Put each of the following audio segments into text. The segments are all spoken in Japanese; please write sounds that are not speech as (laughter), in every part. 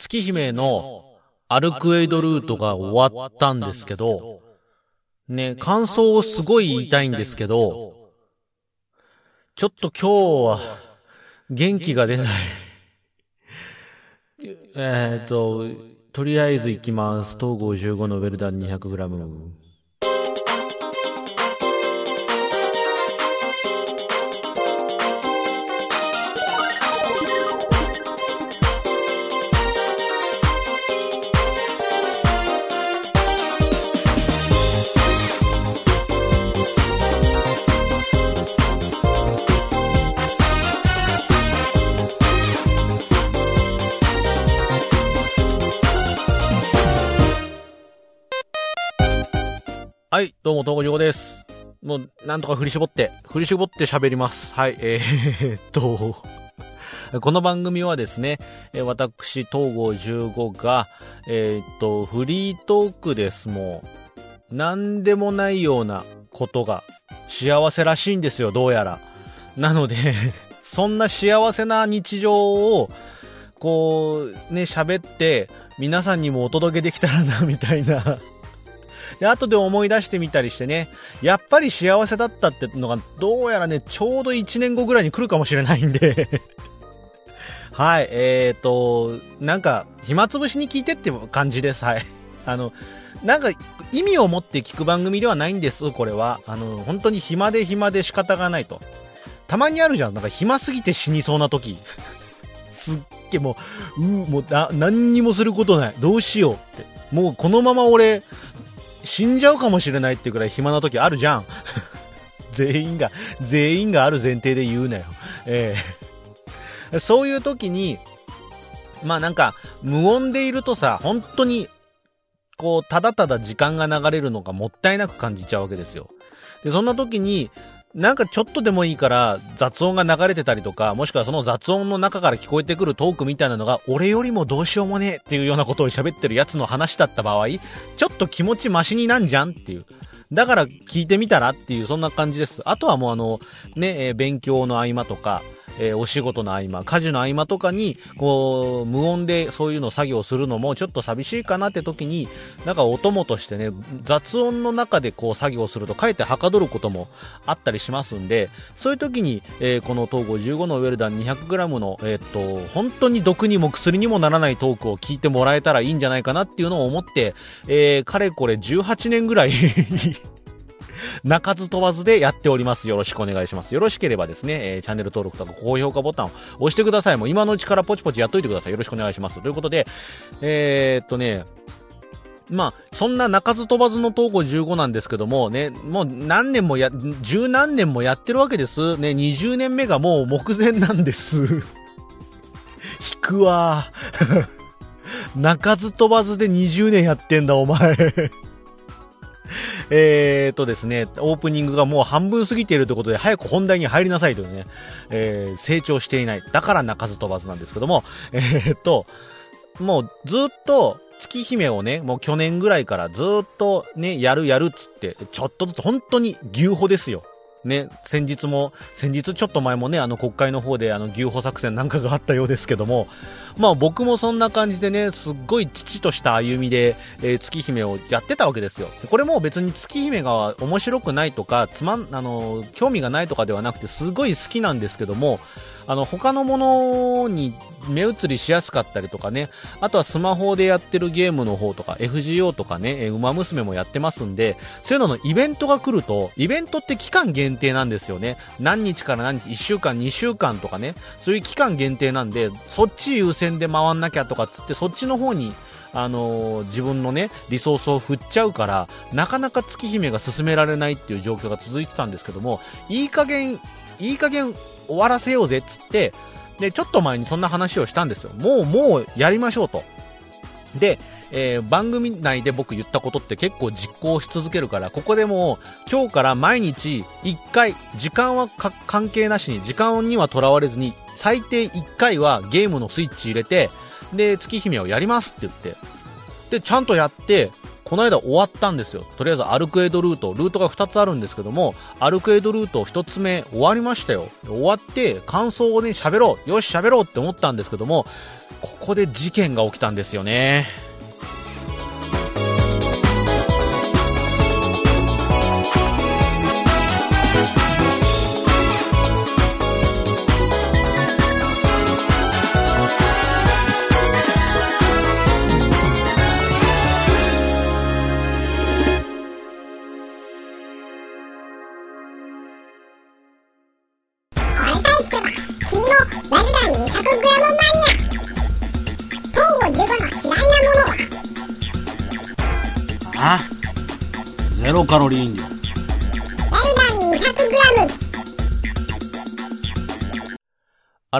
月姫のアルクエイドルートが終わったんですけど、ね、感想をすごい言いたいんですけど、ちょっと今日は元気が出ない。(laughs) えっと、とりあえず行きます。東郷15のウェルダン 200g。はい、どうも、東郷洋です。もう、なんとか振り絞って、振り絞って喋ります。はい、えー、っと、この番組はですね、私、東郷15が、えー、っと、フリートークです。もう、なんでもないようなことが幸せらしいんですよ、どうやら。なので (laughs) そんな幸せな日常を、こう、ね、喋って、皆さんにもお届けできたらな、みたいなで、後で思い出してみたりしてね、やっぱり幸せだったってのが、どうやらね、ちょうど1年後ぐらいに来るかもしれないんで (laughs) はい、えーと、なんか、暇つぶしに聞いてって感じです。はい。(laughs) あの、なんか、意味を持って聞く番組ではないんです、これは。あの、本当に暇で暇で仕方がないと。たまにあるじゃん。なんか暇すぎて死にそうな時。(laughs) すっげえもう、うもうな、何にもすることない。どうしようって。もうこのまま俺、死んじゃうかもしれないってくらい暇な時あるじゃん。(laughs) 全員が、全員がある前提で言うなよ。えー、そういう時に、まあなんか、無音でいるとさ、本当に、こう、ただただ時間が流れるのがもったいなく感じちゃうわけですよ。で、そんな時に、なんかちょっとでもいいから雑音が流れてたりとか、もしくはその雑音の中から聞こえてくるトークみたいなのが、俺よりもどうしようもねえっていうようなことを喋ってるやつの話だった場合、ちょっと気持ちマシになんじゃんっていう。だから聞いてみたらっていう、そんな感じです。あとはもうあの、ね、え、勉強の合間とか、えー、お仕事の合間、家事の合間とかに、こう、無音でそういうの作業するのもちょっと寂しいかなって時に、なんかお供としてね、雑音の中でこう作業するとかえってはかどることもあったりしますんで、そういう時に、えー、この東郷15のウェルダン 200g の、えー、っと、本当に毒にも薬にもならないトークを聞いてもらえたらいいんじゃないかなっていうのを思って、えー、かれこれ18年ぐらい鳴かず飛ばずでやっております。よろしくお願いします。よろしければですね、えー、チャンネル登録とか高評価ボタンを押してください。もう今のうちからポチポチやっといてください。よろしくお願いします。ということで、えー、っとね、まあ、そんな鳴かず飛ばずの東郷15なんですけども、ね、もう何年もや、十何年もやってるわけです。ね、20年目がもう目前なんです。(laughs) 引くわ。(laughs) 鳴かず飛ばずで20年やってんだ、お前 (laughs) えーとですね、オープニングがもう半分過ぎているということで、早く本題に入りなさいというね、えー、成長していない。だから泣かず飛ばずなんですけども、えーと、もうずっと、月姫をね、もう去年ぐらいからずっとね、やるやるっつって、ちょっとずつ本当に牛歩ですよ。ね、先日も、先日ちょっと前もね、あの国会の方であの牛歩作戦なんかがあったようですけども、まあ僕もそんな感じでね、すっごい父とした歩みで、えー、月姫をやってたわけですよ。これも別に月姫が面白くないとか、つまん、あの、興味がないとかではなくて、すごい好きなんですけども、あの、他のものに目移りしやすかったりとかね、あとはスマホでやってるゲームの方とか、FGO とかね、ウマ娘もやってますんで、そういうののイベントが来ると、イベントって期間限定なんですよね。何日から何日、1週間、2週間とかね、そういう期間限定なんで、そっち優先で回んなきゃとかっつって、そっちの方に、あのー、自分のね、リソースを振っちゃうから、なかなか月姫が進められないっていう状況が続いてたんですけども、いい加減、いい加減終わらせようぜっつって、で、ちょっと前にそんな話をしたんですよ。もう、もうやりましょうと。で、えー、番組内で僕言ったことって結構実行し続けるから、ここでも今日から毎日1回、時間は関係なしに、時間にはとらわれずに、最低1回はゲームのスイッチ入れて、で、月姫をやりますって言って、で、ちゃんとやって、この間終わったんですよ。とりあえずアルクエイドルート、ルートが2つあるんですけども、アルクエイドルート1つ目終わりましたよ。終わって感想をね、喋ろう。よし、喋ろうって思ったんですけども、ここで事件が起きたんですよね。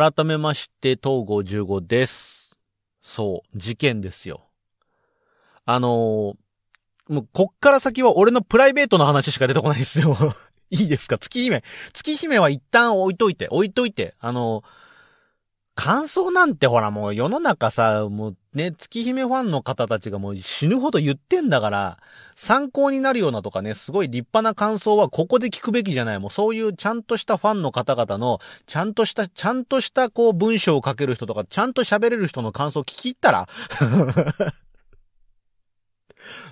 改めまして、東郷15です。そう、事件ですよ。あのーもう、こっから先は俺のプライベートの話しか出てこないですよ。(laughs) いいですか？月姫。月姫は一旦置いといて、置いといて。あのー感想なんてほらもう世の中さ、もうね、月姫ファンの方たちがもう死ぬほど言ってんだから、参考になるようなとかね、すごい立派な感想はここで聞くべきじゃない。もうそういうちゃんとしたファンの方々の、ちゃんとした、ちゃんとしたこう文章を書ける人とか、ちゃんと喋れる人の感想を聞き入ったら (laughs)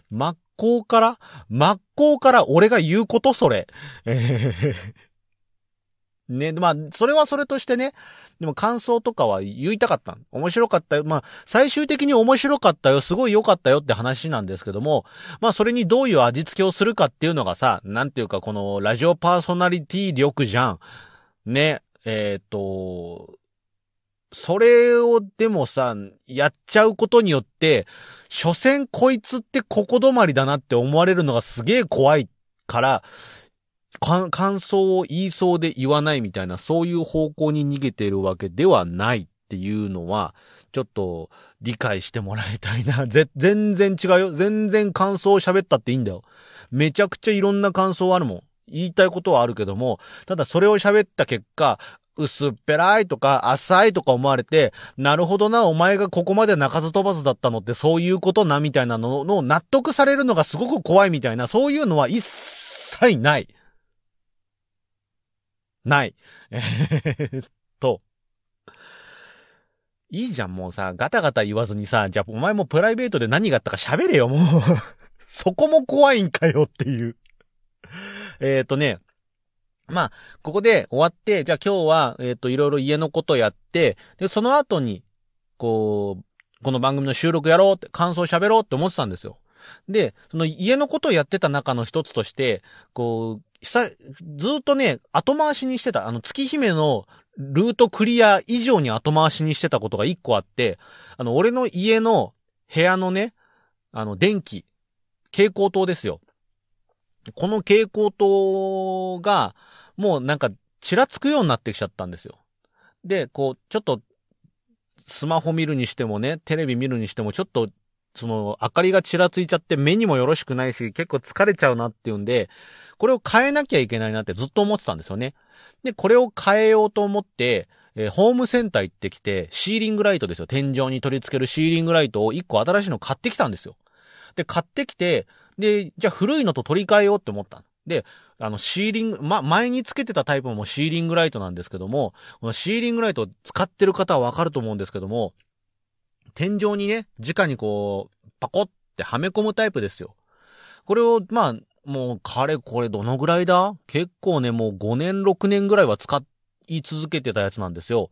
真っ向から真っ向から俺が言うことそれ。えーね、まあ、それはそれとしてね、でも感想とかは言いたかった。面白かったよ。まあ、最終的に面白かったよ。すごい良かったよって話なんですけども、まあ、それにどういう味付けをするかっていうのがさ、なんていうか、このラジオパーソナリティ力じゃん。ね、えっ、と、それをでもさ、やっちゃうことによって、所詮こいつってここ止まりだなって思われるのがすげえ怖いから、感想を言いそうで言わないみたいな、そういう方向に逃げているわけではないっていうのは、ちょっと理解してもらいたいな。(laughs) ぜ、全然違うよ。全然感想を喋ったっていいんだよ。めちゃくちゃいろんな感想あるもん。言いたいことはあるけども、ただそれを喋った結果、薄っぺらいとか浅いとか思われて、なるほどな、お前がここまで鳴かず飛ばずだったのってそういうことな、みたいなのの納得されるのがすごく怖いみたいな、そういうのは一切ない。ない。(laughs) えーっと。いいじゃん、もうさ、ガタガタ言わずにさ、じゃあお前もプライベートで何があったか喋れよ、もう。(laughs) そこも怖いんかよっていう。えっとね、まあ、ここで終わって、じゃあ今日は、えーっと、いろいろ家のことやって、で、その後に、こう、この番組の収録やろうって、感想喋ろうって思ってたんですよ。で、その家のことをやってた中の一つとして、こう、久ずっとね、後回しにしてた、あの、月姫のルートクリア以上に後回しにしてたことが一個あって、あの、俺の家の部屋のね、あの、電気、蛍光灯ですよ。この蛍光灯が、もうなんか、ちらつくようになってきちゃったんですよ。で、こう、ちょっと、スマホ見るにしてもね、テレビ見るにしても、ちょっと、その、明かりがちらついちゃって目にもよろしくないし、結構疲れちゃうなっていうんで、これを変えなきゃいけないなってずっと思ってたんですよね。で、これを変えようと思って、えーホームセンター行ってきて、シーリングライトですよ。天井に取り付けるシーリングライトを一個新しいの買ってきたんですよ。で、買ってきて、で、じゃあ古いのと取り替えようって思った。で、あの、シーリング、ま、前につけてたタイプもシーリングライトなんですけども、このシーリングライトを使ってる方はわかると思うんですけども、天井にね、直にこう、パコってはめ込むタイプですよ。これを、まあ、もう、かれこれどのぐらいだ？結構ね、もう5年、6年ぐらいは使い続けてたやつなんですよ。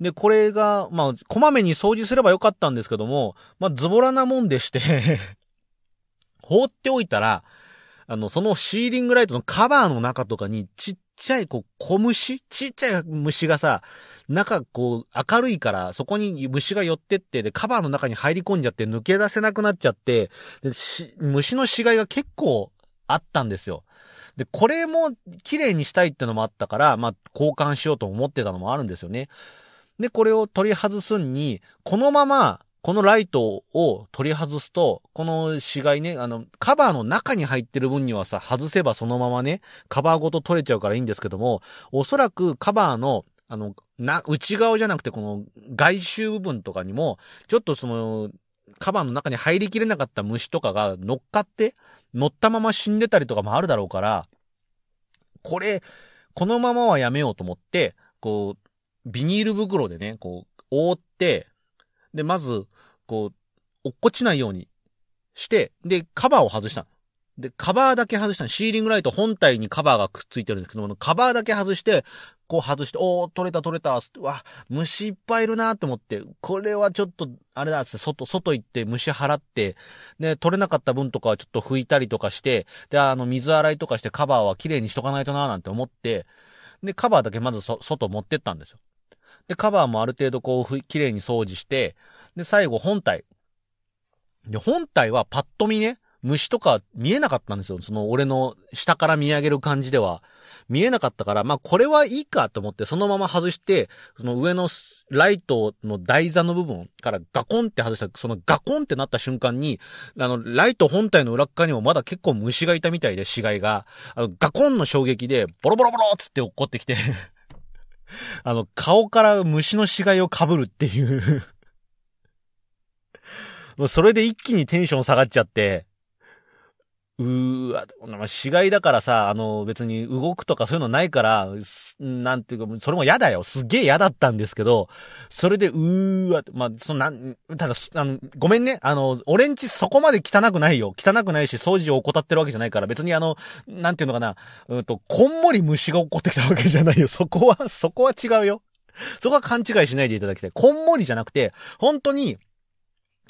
で、これが、まあ、こまめに掃除すればよかったんですけども、まあ、ズボラなもんでして、(laughs) 放っておいたら、あの、そのシーリングライトのカバーの中とかにちっちゃい、こう、小虫？ちっちゃい虫がさ、中、こう、明るいから、そこに虫が寄ってって、で、カバーの中に入り込んじゃって、抜け出せなくなっちゃって、で、虫の死骸が結構あったんですよ。で、これも綺麗にしたいってのもあったから、まあ、交換しようと思ってたのもあるんですよね。で、これを取り外すに、このまま、このライトを取り外すと、この死骸ね、あの、カバーの中に入ってる分にはさ、外せばそのままね、カバーごと取れちゃうからいいんですけども、おそらくカバーの、あの、な、内側じゃなくてこの外周部分とかにも、ちょっとその、カバーの中に入りきれなかった虫とかが乗っかって、乗ったまま死んでたりとかもあるだろうから、これ、このままはやめようと思って、こう、ビニール袋でね、こう、覆って、で、まず、こう、落っこちないようにして、で、カバーを外した。で、カバーだけ外した。シーリングライト本体にカバーがくっついてるんですけども、カバーだけ外して、こう外して、おー、取れた取れた、わ、虫いっぱいいるなと思って、これはちょっと、あれだっつって、外、外行って虫払って、で、取れなかった分とかはちょっと拭いたりとかして、で、あの、水洗いとかしてカバーは綺麗にしとかないとなーなんて思って、で、カバーだけまずそ、外持ってったんですよ。で、カバーもある程度こう、綺麗に掃除して、で、最後本体。で、本体はパッと見ね、虫とか見えなかったんですよ。その俺の下から見上げる感じでは。見えなかったから、まあこれはいいかと思ってそのまま外して、その上のライトの台座の部分からガコンって外した、そのガコンってなった瞬間に、あの、ライト本体の裏側にもまだ結構虫がいたみたいで、死骸が。あの、ガコンの衝撃で、ボロボロボロっつって落っこってきて、(laughs) あの、顔から虫の死骸を被るっていう。(laughs) もうそれで一気にテンション下がっちゃって、うわ、死骸だからさ、あの、別に動くとかそういうのないから、なんていうか、それも嫌だよ。すげえ嫌だったんですけど、それで、うわ、まあ、そのな、ただ、あの、ごめんね。あの、俺んちそこまで汚くないよ。汚くないし、掃除を怠ってるわけじゃないから、別にあの、なんていうのかな、うんと、こんもり虫が起こってきたわけじゃないよ。そこは、そこは違うよ。そこは勘違いしないでいただきたい。こんもりじゃなくて、本当に、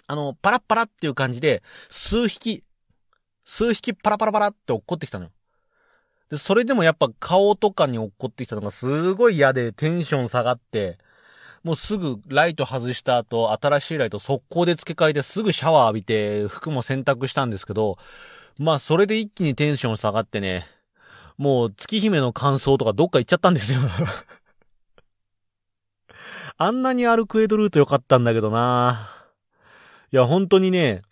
あの、パラッパラっていう感じで、数匹、数匹パラパラパラって落っこってきたのよ。で、それでもやっぱ顔とかに落っこってきたのがすごい嫌でテンション下がって、もうすぐライト外した後、新しいライト速攻で付け替えてすぐシャワー浴びて服も洗濯したんですけど、まあそれで一気にテンション下がってね、もう月姫の感想とかどっか行っちゃったんですよ。(laughs) あんなに歩くエドルート良かったんだけどないや、本当にね、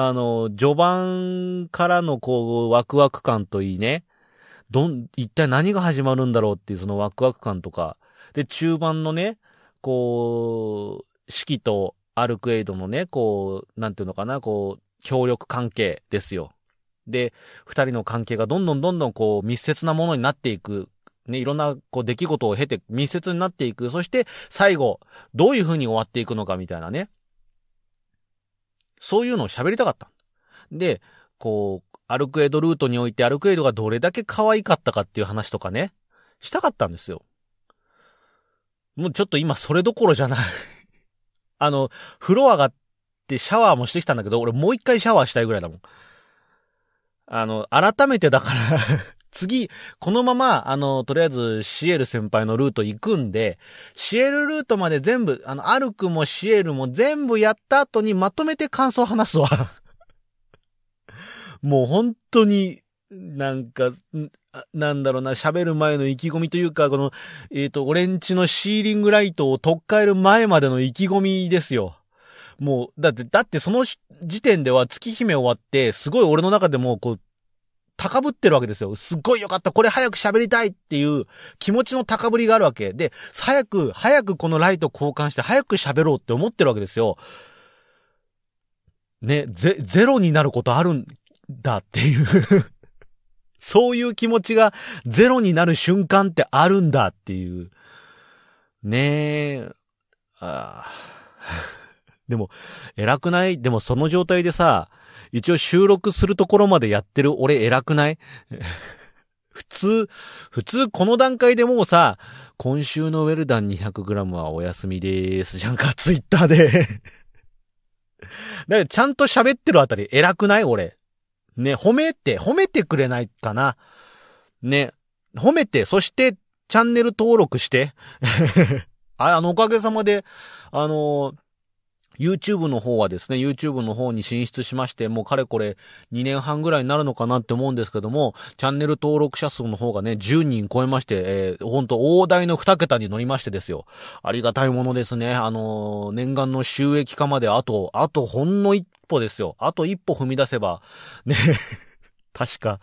あの、序盤からのこう、ワクワク感といいね、どん、一体何が始まるんだろうっていうそのワクワク感とか、で、中盤のね、こう、四季とアルクエイドのね、こう、なんていうのかな、こう、協力関係ですよ。で、二人の関係がどんどんどんどんこう、密接なものになっていく。ね、いろんな、こう、出来事を経て密接になっていく。そして、最後、どういう風に終わっていくのかみたいなね。そういうのを喋りたかった。で、こう、アルクエドルートにおいてアルクエドがどれだけ可愛かったかっていう話とかね、したかったんですよ。もうちょっと今それどころじゃない。(laughs) あの、風呂上がってシャワーもしてきたんだけど、俺もう一回シャワーしたいぐらいだもん。あの、改めてだから、次、このまま、あの、とりあえず、シエル先輩のルート行くんで、シエルルートまで全部、あの、アルクもシエルも全部やった後にまとめて感想話すわ。(laughs) もう本当に、なんか、なんだろうな、喋る前の意気込みというか、この、えっ、と、俺んちのシーリングライトを取っ替える前までの意気込みですよ。もう、だって、だってその時点では月姫終わって、すごい俺の中でもこう、高ぶってるわけですよ。すっごいよかった。これ早く喋りたいっていう気持ちの高ぶりがあるわけ。で、早く、早くこのライト交換して早く喋ろうって思ってるわけですよ。ね、ゼ、ゼロになることあるんだっていう。(laughs) そういう気持ちがゼロになる瞬間ってあるんだっていう。ねえ。ああ。(laughs) でも、偉くない？でもその状態でさ、一応収録するところまでやってる俺偉くない？(laughs) 普通、普通この段階でもうさ、今週のウェルダン 200g はお休みでーすじゃんか、ツイッターで。(laughs) だからちゃんと喋ってるあたり偉くない？俺。ね、褒めて、褒めてくれないかな？ね、褒めて、そして、チャンネル登録して。(laughs) ああの、おかげさまで、あの YouTube の方はですね、YouTube の方に進出しまして、もうかれこれ2年半ぐらいになるのかなって思うんですけども、チャンネル登録者数の方がね、10人超えまして、えー、ほんと大台の2桁に乗りましてですよ。ありがたいものですね。あのー念願の収益化まであと、あとほんの一歩ですよ。あと一歩踏み出せば、ね、(laughs) 確か、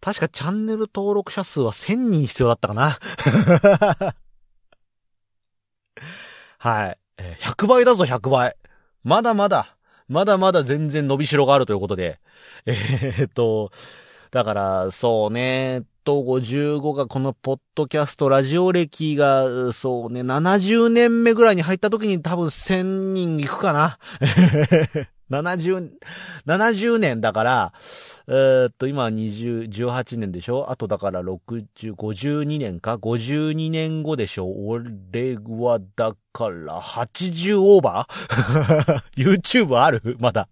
確かチャンネル登録者数は1000人必要だったかな。(laughs) はい。100倍だぞ、100倍。まだまだ。まだまだ全然伸びしろがあるということで。えー、っと、だから、そうね、と55がこのポッドキャスト、ラジオ歴が、そうね、70年目ぐらいに入った時に多分1000人いくかな。70、70年だから、えーっと、今20、18年でしょ？あとだから60、52年か ?52 年後でしょ？俺はだから80オーバー (laughs) ?YouTube ある？まだ。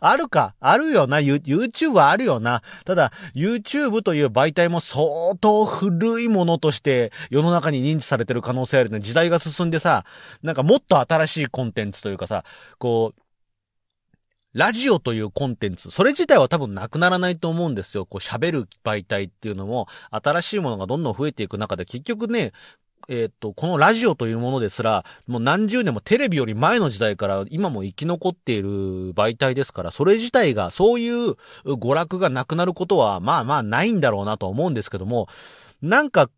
あるか？あるよな？YouTube あるよな？ただ、YouTube という媒体も相当古いものとして世の中に認知されてる可能性あるね。時代が進んでさ、なんかもっと新しいコンテンツというかさ、こう、ラジオというコンテンツ、それ自体は多分なくならないと思うんですよ。こう喋る媒体っていうのも、新しいものがどんどん増えていく中で、結局ね、えっ、と、このラジオというものですら、もう何十年もテレビより前の時代から今も生き残っている媒体ですから、それ自体が、そういう娯楽がなくなることは、まあまあないんだろうなと思うんですけども、なんか、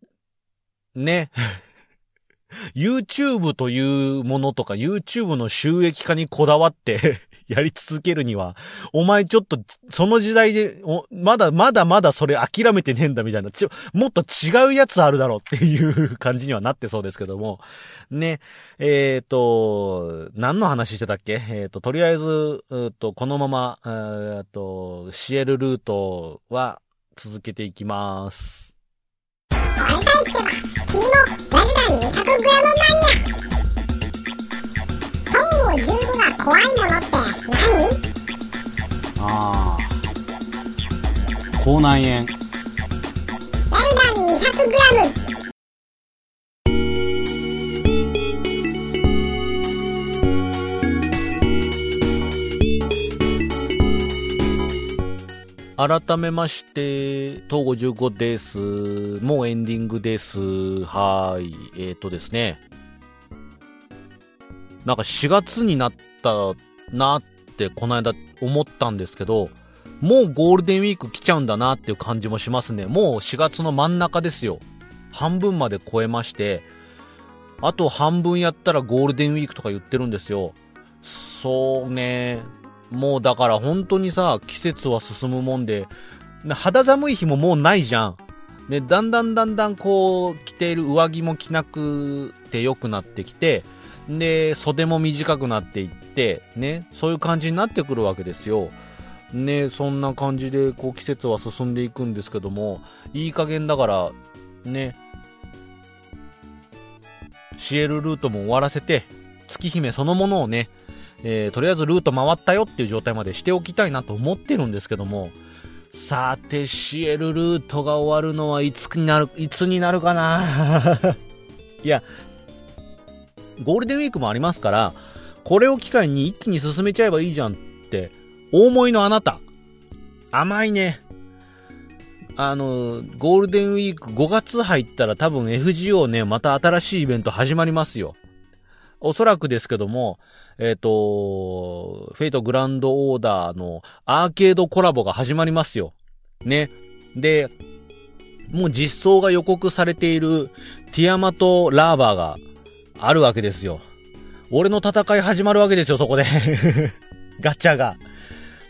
ね、(laughs) YouTube というものとか YouTube の収益化にこだわって (laughs) やり続けるには、お前ちょっと、その時代で、おまだまだまだそれ諦めてねえんだみたいな、ちょ、もっと違うやつあるだろうっていう感じにはなってそうですけども、ね、えっ、と、何の話してたっけ？えっ、と、とりあえず、うーと、このまま、えっ、と、シエルルートは続けていきます。君もラルダン 200g マニア。怖いものって何？ああ口内炎ラルダン 200g 改めまして、東郷15です。もうエンディングです。はーい。えっ、とですね。なんか4月になったなってこの間思ったんですけど、もうゴールデンウィーク来ちゃうんだなっていう感じもしますね。もう4月の真ん中ですよ。半分まで超えまして、あと半分やったらゴールデンウィークとか言ってるんですよ。そうね。もうだから本当にさ、季節は進むもんで、肌寒い日ももうないじゃん。で、だんだんだんだんこう、着ている上着も着なくて良くなってきて、で、袖も短くなっていって、ね、そういう感じになってくるわけですよ。ね、そんな感じで、こう、季節は進んでいくんですけども、いい加減だから、ね、シエルルートも終わらせて、月姫そのものをね、えーとりあえずルート回ったよっていう状態までしておきたいなと思ってるんですけども、さて、シエルルートが終わるのはいつになる、いつになるかな？(laughs) いや、ゴールデンウィークもありますから、これを機会に一気に進めちゃえばいいじゃんって、大思いのあなた。甘いね。あの、ゴールデンウィーク5月入ったら多分 FGO ね、また新しいイベント始まりますよ。おそらくですけども、えっ、と、フェイトグランドオーダーのアーケードコラボが始まりますよ。ね。で、もう実装が予告されているティアマとラーバーがあるわけですよ。俺の戦い始まるわけですよ、そこで。(laughs) ガチャが。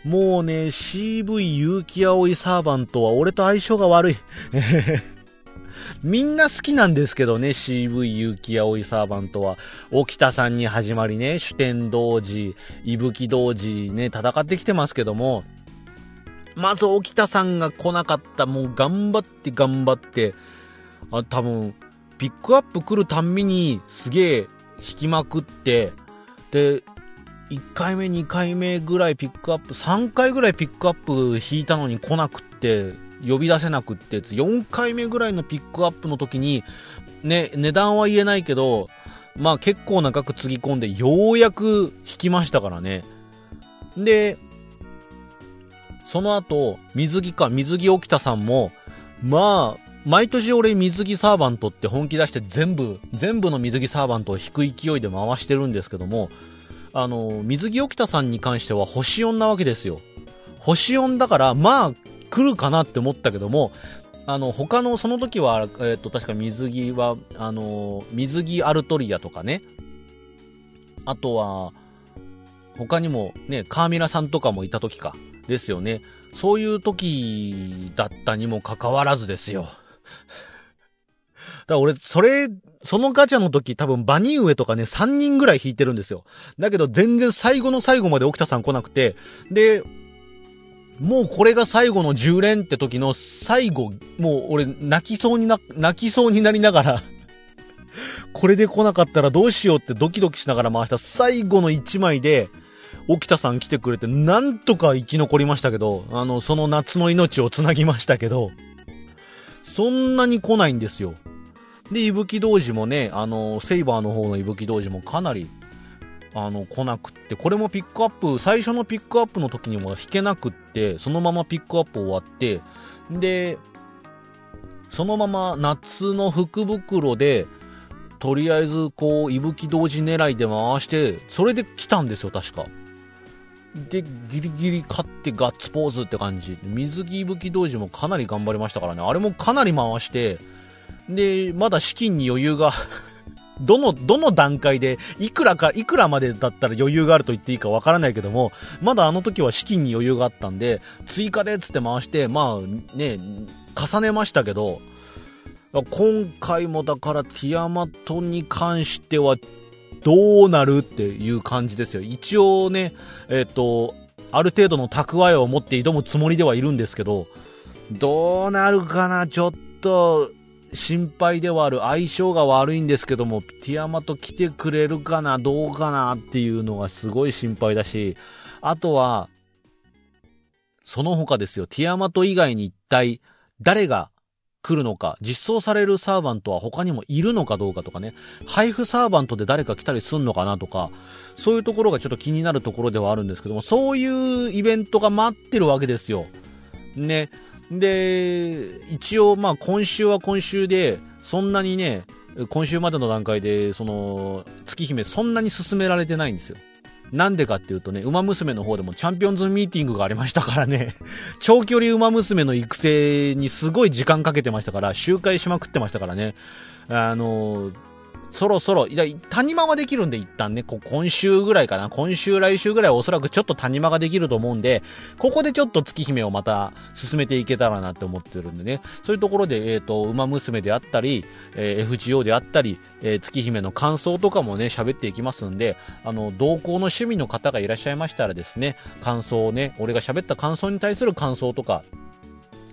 もうね、CV 勇気葵サーバントは俺と相性が悪い。(laughs) みんな好きなんですけどね、CV 勇気葵サーバントは。沖田さんに始まりね、主典同時、伊吹同時ね、戦ってきてますけども、まず沖田さんが来なかった、もう頑張って頑張って、あ、多分、ピックアップ来るたんびにすげえ引きまくって、で、1回目、2回目ぐらいピックアップ、3回ぐらいピックアップ引いたのに来なくって、呼び出せなくって、4回目ぐらいのピックアップの時に、ね、値段は言えないけど、まあ結構な額つぎ込んで、ようやく引きましたからね。で、その後、水着か、水着沖田さんも、まあ、毎年俺水着サーバントって本気出して全部、全部の水着サーバントを引く勢いで回してるんですけども、あの、水着沖田さんに関しては星4なわけですよ。星4だから、まあ、来るかなって思ったけども、あの、他の、その時は、えっ、と、確か水着は、あの、水着アルトリアとかね、あとは、他にもね、カーミラさんとかもいた時か。ですよね。そういう時だったにもかかわらずですよ。だから俺、それ、そのガチャの時多分バニーウェとかね、3人ぐらい引いてるんですよ。だけど全然最後の最後まで沖田さん来なくて、で、もうこれが最後の10連って時の最後、もう俺泣きそうにな、泣きそうになりながらこれで来なかったらどうしようってドキドキしながら回した最後の1枚で、沖田さん来てくれて、なんとか生き残りましたけど、あの、その夏の命を繋ぎましたけど、そんなに来ないんですよ。で、いぶき童子もね、あの、セイバーの方のいぶき童子もかなり、あの、来なくって、これもピックアップ、最初のピックアップの時にも弾けなくって、そのままピックアップ終わって、で、そのまま夏の福袋で、とりあえずこう、いぶき同時狙いで回して、それで来たんですよ、確か。で、ギリギリ勝ってガッツポーズって感じ。水着いぶき同時もかなり頑張りましたからね。あれもかなり回して、で、まだ資金に余裕が (laughs) どの、どの段階で、いくらか、いくらまでだったら余裕があると言っていいかわからないけども、まだあの時は資金に余裕があったんで、追加でっつって回して、まあね、重ねましたけど、今回もだからティアマトに関してはどうなるっていう感じですよ。一応ね、えっ、ー、と、ある程度の蓄えを持って挑むつもりではいるんですけど、どうなるかな、ちょっと、心配ではある。相性が悪いんですけども、ティアマト来てくれるかな、どうかな？っていうのがすごい心配だし、あとは、その他ですよ、ティアマト以外に一体誰が来るのか、実装されるサーバントは他にもいるのかどうかとかね、配布サーバントで誰か来たりすんのかなとか、そういうところがちょっと気になるところではあるんですけども、そういうイベントが待ってるわけですよ。ね。で、一応まあ今週は今週で、そんなにね、今週までの段階で、その、月姫そんなに進められてないんですよ。なんでかっていうとね、馬娘の方でもチャンピオンズミーティングがありましたからね、(laughs) 長距離馬娘の育成にすごい時間かけてましたから、周回しまくってましたからね、あのーそろそろ、いや、谷間はできるんで一旦ね、こ今週ぐらいかな、今週来週ぐらいおそらくちょっと谷間ができると思うんで、ここでちょっと月姫をまた進めていけたらなって思ってるんでね、そういうところで、えっ、ー、と、馬娘であったり、えー、FGO であったり、えー、月姫の感想とかもね、喋っていきますんで、あの、同行の趣味の方がいらっしゃいましたらですね、感想をね、俺が喋った感想に対する感想とか、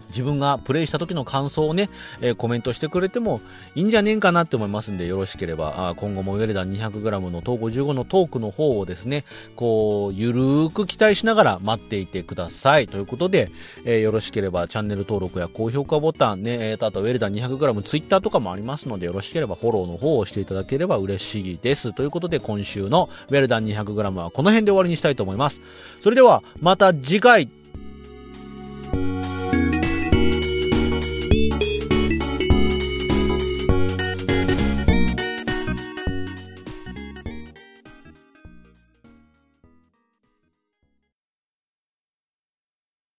自分がプレイした時の感想をね、えー、コメントしてくれてもいいんじゃねえかなって思いますんで、よろしければ、あ今後もウェルダン 200g の東55のトークの方をですね、こう、ゆるーく期待しながら待っていてください。ということで、えー、よろしければチャンネル登録や高評価ボタンね、えー、あとウェルダン 200g ツイッターとかもありますので、よろしければフォローの方をしていただければ嬉しいです。ということで、今週のウェルダン 200g はこの辺で終わりにしたいと思います。それでは、また次回